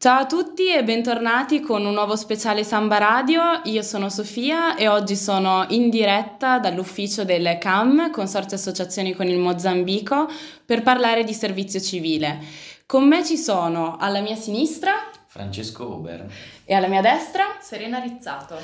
Ciao a tutti e bentornati con un nuovo speciale Samba Radio. Io sono Sofia e oggi sono in diretta dall'ufficio del CAM, Consorzio Associazioni con il Mozambico, per parlare di servizio civile. Con me ci sono alla mia sinistra Francesco Ober e alla mia destra Serena Rizzato.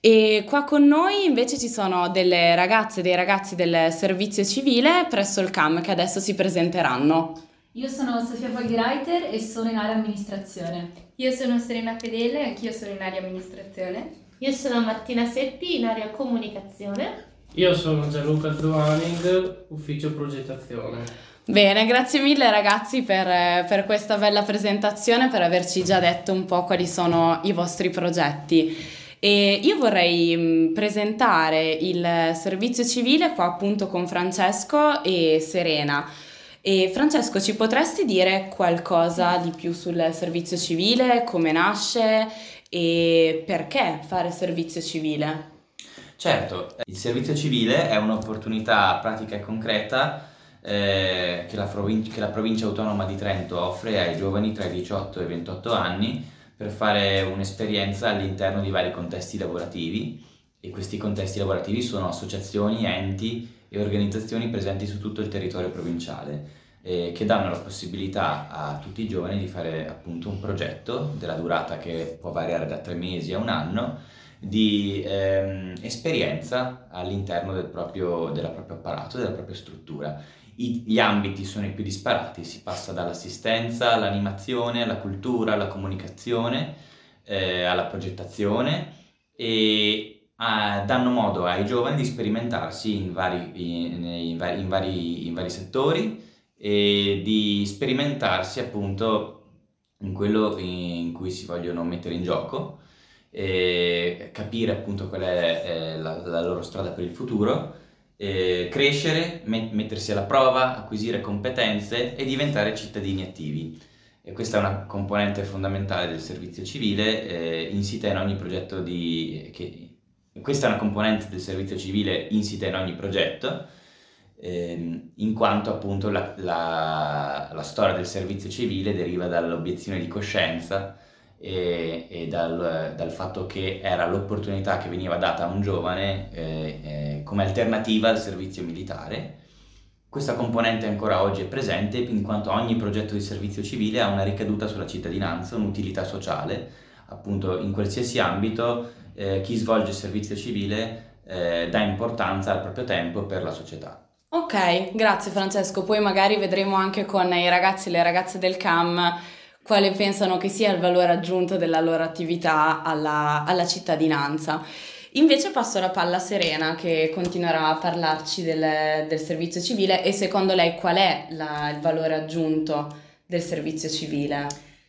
E qua con noi invece ci sono delle ragazze e dei ragazzi del servizio civile presso il CAM che adesso si presenteranno. Io sono Sofia Folgreiter e sono in area amministrazione. Io sono Serena Fedele, anch'io sono in area amministrazione. Io sono Martina Seppi, in area comunicazione. Io sono Gianluca Druaning, ufficio progettazione. Bene, grazie mille ragazzi per, per, questa bella presentazione, per averci già detto un po' quali sono i vostri progetti. E io vorrei presentare il servizio civile qua appunto con Francesco e Serena. E Francesco, ci potresti dire qualcosa di più sul servizio civile, come nasce e perché fare servizio civile? Certo, il servizio civile è un'opportunità pratica e concreta eh, che, la provin- che la provincia autonoma di Trento offre ai giovani tra i 18 e i 28 anni per fare un'esperienza all'interno di vari contesti lavorativi e questi contesti lavorativi sono associazioni, enti e organizzazioni presenti su tutto il territorio provinciale eh, che danno la possibilità a tutti i giovani di fare appunto un progetto della durata che può variare da tre mesi a un anno di ehm, esperienza all'interno del proprio, della proprio apparato, della propria struttura. I, gli ambiti sono i più disparati, si passa dall'assistenza all'animazione, alla cultura, alla comunicazione, eh, alla progettazione e Uh, danno modo ai giovani di sperimentarsi in vari, in, in, vari, in vari, settori e di sperimentarsi appunto in quello in cui si vogliono mettere in gioco e capire appunto qual è eh, la, la, loro strada per il futuro, eh, crescere, met- mettersi alla prova, acquisire competenze e diventare cittadini attivi. E questa è una componente fondamentale del servizio civile, eh, insita in ogni progetto di... Che, questa è una componente del servizio civile insita in ogni progetto, ehm, in quanto appunto la, la, la, storia del servizio civile deriva dall'obiezione di coscienza e, e dal, dal, fatto che era l'opportunità che veniva data a un giovane eh, eh, come alternativa al servizio militare. Questa componente ancora oggi è presente in quanto ogni progetto di servizio civile ha una ricaduta sulla cittadinanza, un'utilità sociale, appunto in qualsiasi ambito eh, chi svolge il servizio civile eh, dà importanza al proprio tempo per la società. Ok, grazie Francesco. Poi magari vedremo anche con i ragazzi e le ragazze del CAM quale pensano che sia il valore aggiunto della loro attività alla, alla cittadinanza. Invece passo la palla a Serena che continuerà a parlarci del, del servizio civile e secondo lei qual è la, il valore aggiunto del servizio civile?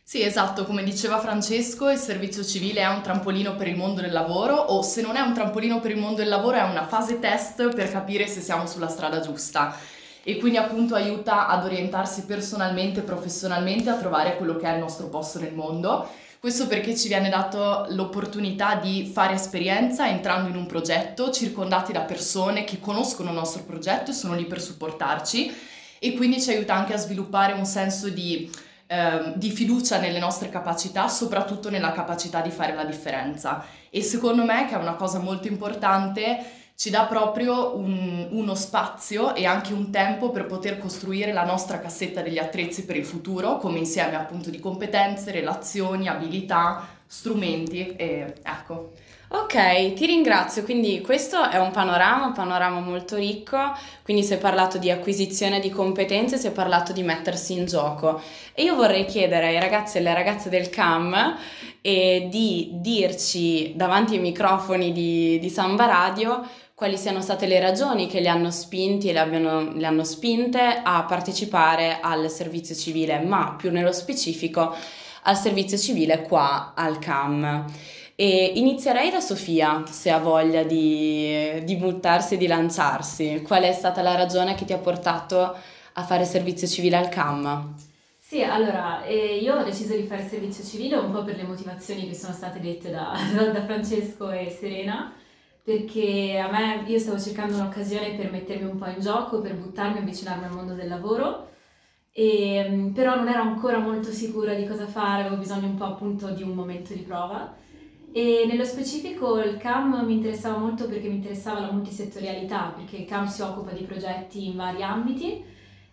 Sì, esatto, come diceva Francesco, il servizio civile è un trampolino per il mondo del lavoro o se non è un trampolino per il mondo del lavoro è una fase test per capire se siamo sulla strada giusta e quindi appunto aiuta ad orientarsi personalmente e professionalmente a trovare quello che è il nostro posto nel mondo. Questo perché ci viene dato l'opportunità di fare esperienza entrando in un progetto circondati da persone che conoscono il nostro progetto e sono lì per supportarci e quindi ci aiuta anche a sviluppare un senso di eh, di fiducia nelle nostre capacità, soprattutto nella capacità di fare la differenza. E secondo me, che è una cosa molto importante, ci dà proprio un, uno spazio e anche un tempo per poter costruire la nostra cassetta degli attrezzi per il futuro, come insieme appunto di competenze, relazioni, abilità, strumenti e ecco. Ok, ti ringrazio. Quindi questo è un panorama, un panorama molto ricco. Quindi si è parlato di acquisizione di competenze, si è parlato di mettersi in gioco. E io vorrei chiedere ai ragazzi e alle ragazze del CAM eh, di dirci davanti ai microfoni di, di Samba Radio quali siano state le ragioni che li hanno spinti e le, abbiano, le hanno spinte a partecipare al servizio civile, ma più nello specifico al servizio civile qua al CAM. E inizierei da Sofia, se ha voglia di, di buttarsi di lanciarsi. Qual è stata la ragione che ti ha portato a fare servizio civile al CAM? Sì, allora, eh, io ho deciso di fare servizio civile un po' per le motivazioni che sono state dette da, da Francesco e Serena, perché a me io stavo cercando un'occasione per mettermi un po' in gioco, per buttarmi e avvicinarmi al mondo del lavoro e, mm, però non ero ancora molto sicura di cosa fare, avevo bisogno un po' appunto di un momento di prova. E nello specifico il CAM mi interessava molto perché mi interessava la multisettorialità, perché il CAM si occupa di progetti in vari ambiti.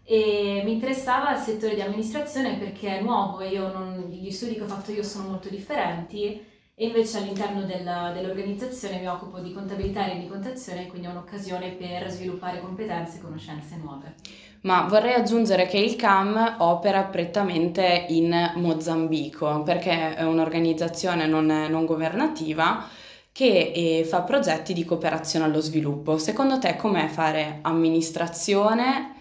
E mi interessava il settore di amministrazione perché è nuovo e io non, gli studi che ho fatto io sono molto differenti e invece all'interno della, dell'organizzazione mi occupo di contabilità e rendicontazione, quindi è un'occasione per sviluppare competenze e conoscenze nuove. Ma vorrei aggiungere che il CAM opera prettamente in Mozambico perché è un'organizzazione non, non governativa che eh, fa progetti di cooperazione allo sviluppo. Secondo te com'è fare amministrazione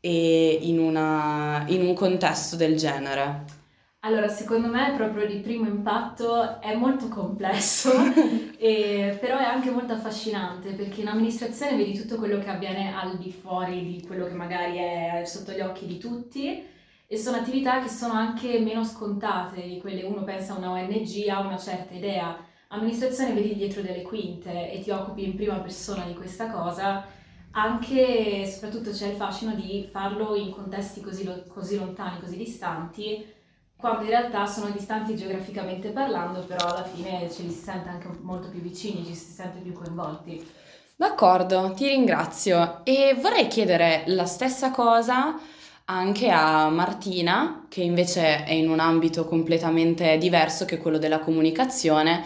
in, una, in un contesto del genere? Allora, secondo me proprio di primo impatto è molto complesso, e, però è anche molto affascinante perché in amministrazione vedi tutto quello che avviene al di fuori di quello che magari è sotto gli occhi di tutti e sono attività che sono anche meno scontate di quelle uno pensa a una ONG, ha una certa idea. Amministrazione vedi dietro delle quinte e ti occupi in prima persona di questa cosa, anche e soprattutto c'è il fascino di farlo in contesti così, così lontani, così distanti quando in realtà sono distanti geograficamente parlando, però alla fine ci si sente anche molto più vicini, ci si sente più coinvolti. D'accordo, ti ringrazio e vorrei chiedere la stessa cosa anche a Martina, che invece è in un ambito completamente diverso che quello della comunicazione.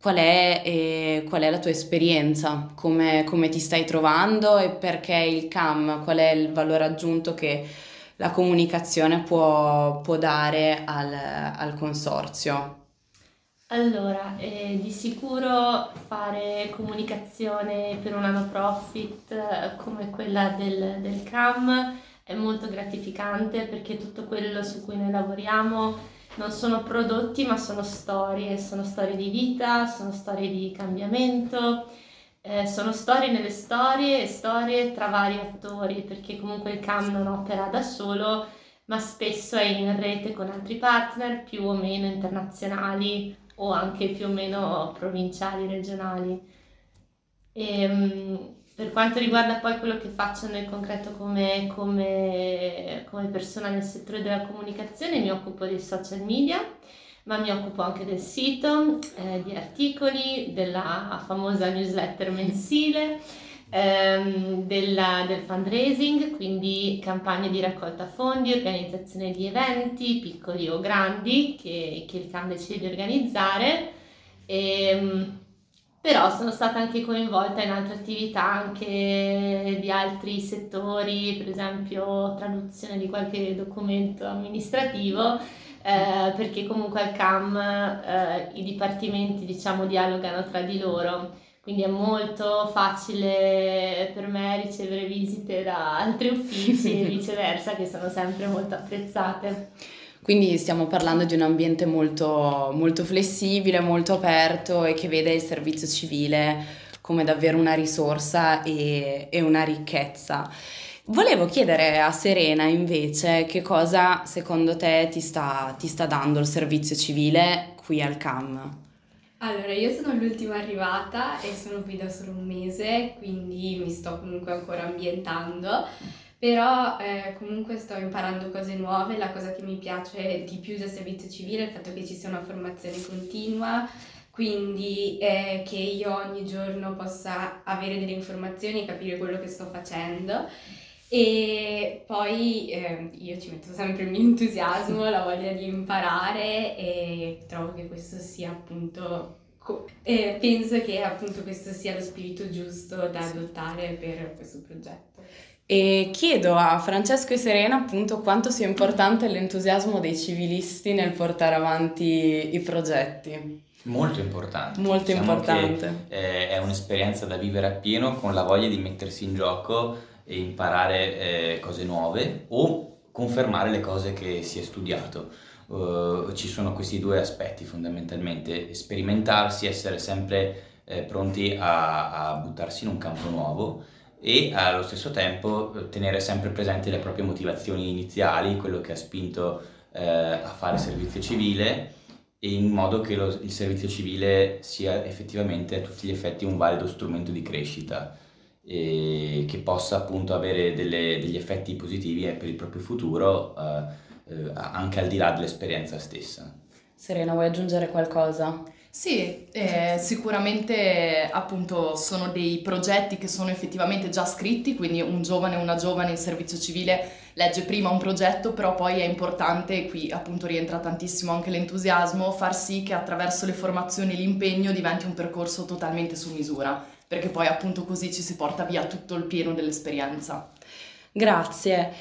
Qual è, eh, qual è la tua esperienza? Come, come ti stai trovando e perché il CAM? Qual è il valore aggiunto che la comunicazione può, può dare al, al, consorzio? Allora, eh, di sicuro fare comunicazione per una no profit eh, come quella del, del CAM è molto gratificante perché tutto quello su cui noi lavoriamo. Non sono prodotti ma sono storie, sono storie di vita, sono storie di cambiamento eh, sono storie nelle storie e storie tra vari attori, perché comunque il CAM non opera da solo, ma spesso è in rete con altri partner più o meno internazionali o anche più o meno provinciali, regionali. E, ehm, per quanto riguarda poi quello che faccio nel concreto come, come, come persona nel settore della comunicazione, mi occupo dei social media ma mi occupo anche del sito, eh, di articoli, della famosa newsletter mensile, ehm, della, del fundraising, quindi campagne di raccolta fondi, organizzazione di eventi, piccoli o grandi, che, che il CAM decide di organizzare. E, ehm, però sono stata anche coinvolta in altre attività anche di altri settori, per esempio traduzione di qualche documento amministrativo eh, perché comunque al CAM eh, i dipartimenti diciamo dialogano tra di loro, quindi è molto facile per me ricevere visite da altri uffici e viceversa che sono sempre molto apprezzate. Quindi stiamo parlando di un ambiente molto, molto flessibile, molto aperto e che vede il servizio civile come davvero una risorsa e, e una ricchezza. Volevo chiedere a Serena invece che cosa secondo te ti sta, ti sta dando il servizio civile qui al CAM. Allora, io sono l'ultima arrivata e sono qui da solo un mese, quindi mi sto comunque ancora ambientando, però eh, comunque sto imparando cose nuove, la cosa che mi piace di più del servizio civile è il fatto che ci sia una formazione continua, quindi eh, che io ogni giorno possa avere delle informazioni e capire quello che sto facendo e poi eh, io ci metto sempre il mio entusiasmo, la voglia di imparare e trovo che questo sia appunto eh, penso che appunto questo sia lo spirito giusto da adottare per questo progetto. E chiedo a Francesco e Serena appunto quanto sia importante l'entusiasmo dei civilisti nel portare avanti i progetti. Molto importante. Molto diciamo importante. Che, eh, è un'esperienza da vivere appieno con la voglia di mettersi in gioco e imparare eh, cose nuove o confermare le cose che si è studiato. Uh, ci sono questi due aspetti fondamentalmente, sperimentarsi, essere sempre eh, pronti a, a, buttarsi in un campo nuovo e allo stesso tempo eh, tenere sempre presenti le proprie motivazioni iniziali, quello che ha spinto eh, a fare servizio civile in modo che lo, il servizio civile sia effettivamente a tutti gli effetti un valido strumento di crescita e che possa appunto avere delle- degli effetti positivi eh, per il proprio futuro eh, eh, anche al di là dell'esperienza stessa. Serena, vuoi aggiungere qualcosa? Sì, eh, sicuramente appunto sono dei progetti che sono effettivamente già scritti, quindi un giovane o una giovane in servizio civile legge prima un progetto, però poi è importante, e qui appunto rientra tantissimo anche l'entusiasmo, far sì che attraverso le formazioni e l'impegno diventi un percorso totalmente su misura, perché poi appunto così ci si porta via tutto il pieno dell'esperienza. Grazie.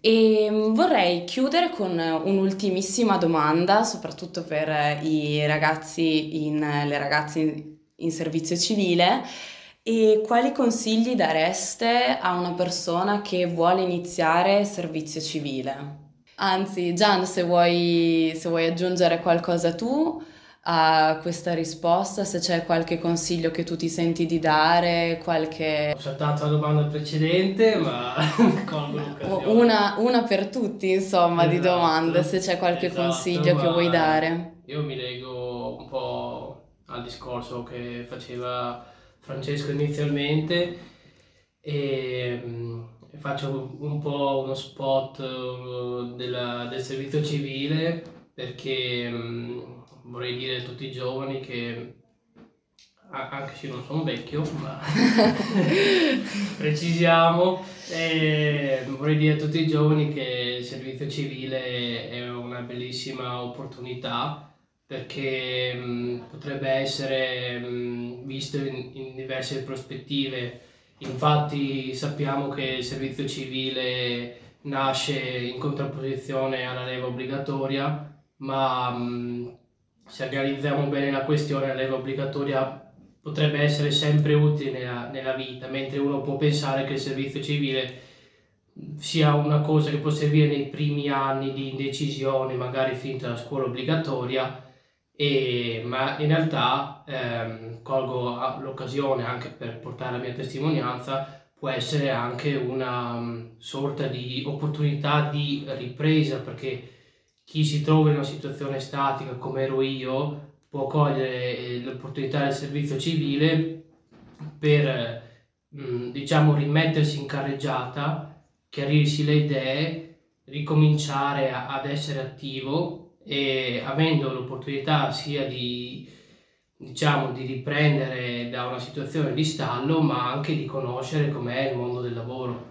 E mm, vorrei chiudere con un'ultimissima domanda, soprattutto per eh, i ragazzi in, le ragazze in, in servizio civile. E quali consigli dareste a una persona che vuole iniziare servizio civile? Anzi, Gian, se vuoi, se vuoi aggiungere qualcosa tu a questa risposta, se c'è qualche consiglio che tu ti senti di dare, qualche... Ho saltato la domanda precedente, ma. Una, una per tutti, insomma, di Esatto, domande, se c'è qualche esatto, consiglio che vuoi dare. Io mi lego un po' al discorso che faceva Francesco inizialmente e mm, faccio un po' uno spot eh, della- del servizio civile perché mm, vorrei dire a tutti i giovani che anche se non sono vecchio, ma precisiamo, eh, vorrei dire a tutti i giovani che il servizio civile è una bellissima opportunità perché mh, potrebbe essere mh, visto in, in diverse prospettive. Infatti sappiamo che il servizio civile nasce in contrapposizione alla leva obbligatoria, ma mh, se analizziamo bene la questione, la leva obbligatoria potrebbe essere sempre utile nella, nella vita, mentre uno può pensare che il servizio civile sia una cosa che può servire nei primi anni di indecisione, magari finita la scuola obbligatoria, e- ma in realtà ehm, colgo a- l'occasione anche per portare la mia testimonianza, può essere anche una mm, sorta di opportunità di ripresa, perché chi si trova in una situazione statica come ero io può cogliere eh, l'opportunità del servizio civile per, mh, diciamo, rimettersi in carreggiata, chiarirsi le idee, ricominciare a- ad essere attivo e avendo l'opportunità sia di, diciamo, di riprendere da una situazione di stallo, ma anche di conoscere com'è il mondo del lavoro.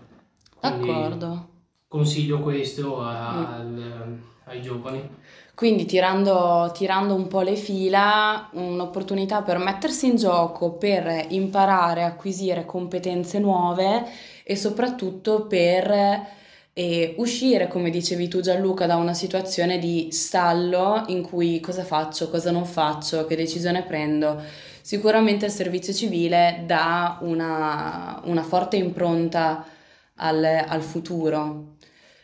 Quindi D'accordo. consiglio questo a- al- ai giovani. Quindi tirando, tirando un po' le fila, un'opportunità per mettersi in gioco, per imparare, acquisire competenze nuove e soprattutto per eh, uscire, come dicevi tu Gianluca, da una situazione di stallo in cui cosa faccio, cosa non faccio, che decisione prendo. Sicuramente il servizio civile dà una, una forte impronta al, al futuro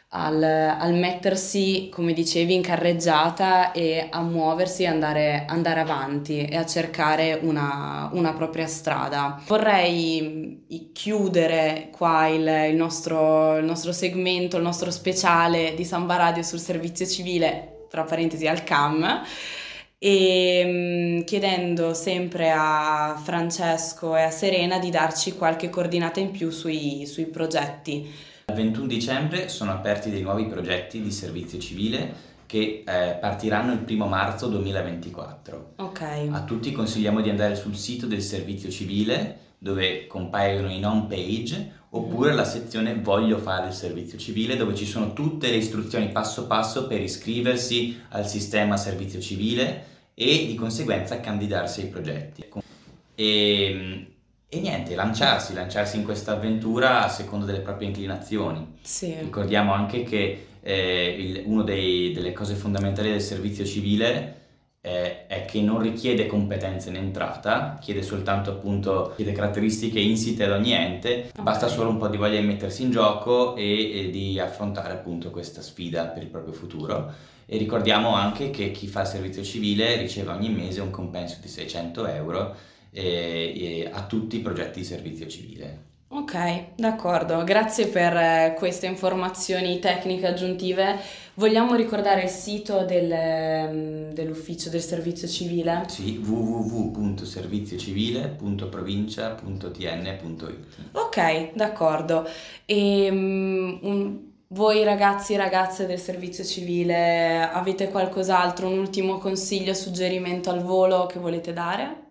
al, al mettersi, come dicevi, in carreggiata e a muoversi e andare, andare avanti e a cercare una, una propria strada. Vorrei mm, chiudere qua il, il nostro, il nostro segmento, il nostro speciale di Samba Radio sul servizio civile, tra parentesi al CAM. E mm, chiedendo sempre a Francesco e a Serena di darci qualche coordinata in più sui, sui progetti. Il 21 dicembre sono aperti dei nuovi progetti di servizio civile che eh, partiranno il 1 marzo 2024. Ok. A tutti consigliamo di andare sul sito del servizio civile dove compaiono i non page oppure la sezione voglio fare il servizio civile dove ci sono tutte le istruzioni passo passo per iscriversi al sistema servizio civile e di conseguenza candidarsi ai progetti. E, e niente, lanciarsi, lanciarsi in questa avventura a seconda delle proprie inclinazioni. Sì. Ricordiamo anche che eh, una delle cose fondamentali del servizio civile eh, è che non richiede competenze in entrata, chiede soltanto appunto chiede caratteristiche insite ad ogni ente, basta solo un po' di voglia di mettersi in gioco e, e di affrontare appunto questa sfida per il proprio futuro. E ricordiamo anche che chi fa il servizio civile riceve ogni mese un compenso di 600 euro eh, a tutti i progetti di servizio civile. Ok, d'accordo, grazie per eh, queste informazioni tecniche aggiuntive. Vogliamo ricordare il sito del, ehm, dell'ufficio del servizio civile? Sì, www.serviziocivile.provincia.tn.it Ok, d'accordo. E um, un- voi ragazzi e ragazze del servizio civile avete qualcos'altro, un ultimo consiglio, suggerimento al volo che volete dare?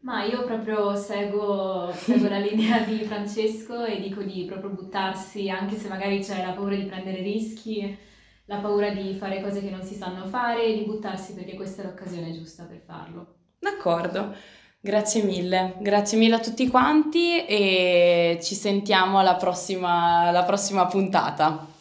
Ma io proprio seguo, seguo la linea di Francesco e dico di proprio buttarsi, anche se magari c'è la paura di prendere rischi, la paura di fare cose che non si sanno fare, di buttarsi perché questa è l'occasione giusta per farlo. D'accordo, grazie mille, grazie mille a tutti quanti e ci sentiamo alla prossima, alla prossima puntata.